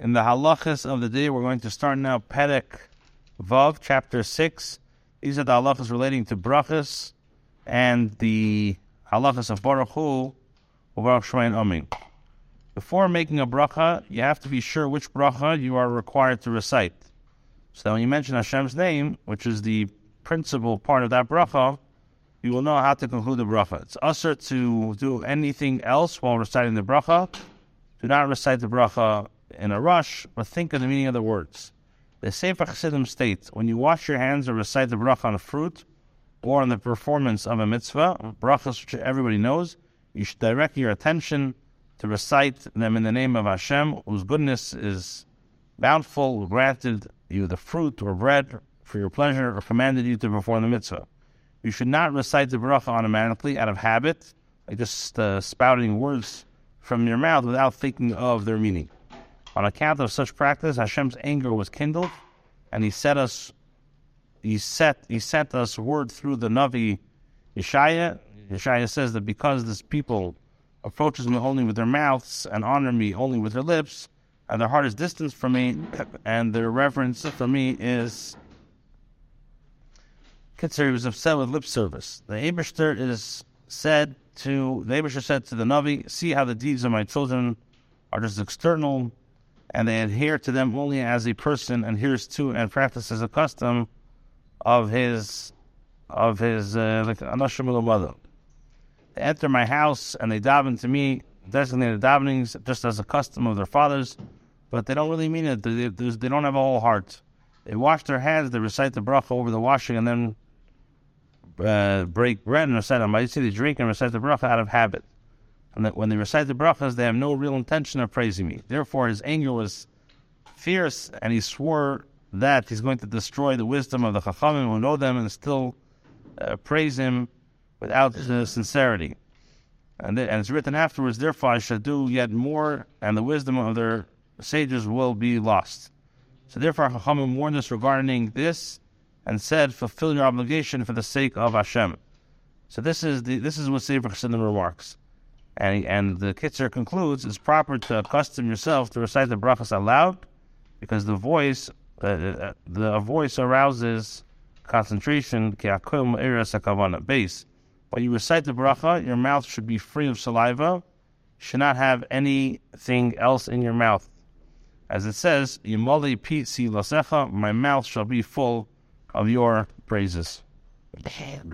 In the halachas of the day, we're going to start now Perek Vav, chapter 6. These are the halachas relating to brachas and the halachas of Baruch Hu, Baruch Shemayin Amin. Before making a bracha, you have to be sure which bracha you are required to recite. So when you mention Hashem's name, which is the principal part of that bracha, you will know how to conclude the bracha. It's assur to do anything else while reciting the bracha. Do not recite the bracha in a rush, but think of the meaning of the words. The Sefer Chassidim states, when you wash your hands or recite the bracha on a fruit or on the performance of a mitzvah, brachas which everybody knows, you should direct your attention to recite them in the name of Hashem, whose goodness is bountiful, granted you the fruit or bread for your pleasure, or commanded you to perform the mitzvah. You should not recite the bracha automatically out of habit, like just uh, spouting words from your mouth without thinking of their meaning. On account of such practice, Hashem's anger was kindled, and He set us, He set, He sent us word through the Navi Yeshaya. Yeshaya says that because this people approaches me only with their mouths and honor me only with their lips, and their heart is distant from me, and their reverence for me is. Kitzur, he was upset with lip service. The Abishter is said to the Abishter said to the Navi, "See how the deeds of my children are just external and they adhere to them only as a person adheres to and practices a custom of his of his uh, like anashim. They enter my house and they daven to me designated davenings just as a custom of their fathers, but they don't really mean it. They, they don't have a whole heart. They wash their hands, they recite the bracha over the washing, and then uh, break bread and recite them. I see they drink and recite the bracha out of habit and that when they recite the brachas, they have no real intention of praising me. Therefore, his anger was fierce, and he swore that he's going to destroy the wisdom of the chachamim who know them and still uh, praise him without uh, sincerity. And, th- and it's written afterwards, therefore I shall do yet more, and the wisdom of their sages will be lost. So therefore Chachamim warned us regarding this, and said, fulfill your obligation for the sake of Hashem. So this is the this is what Sefer Chassidim remarks. And, and the Kitzur concludes, it's proper to accustom yourself to recite the brachas aloud, because the voice, uh, uh the voice arouses concentration, base. When you recite the bracha, your mouth should be free of saliva, should not have anything else in your mouth. As it says, Yimali lasecha, my mouth shall be full of your praises.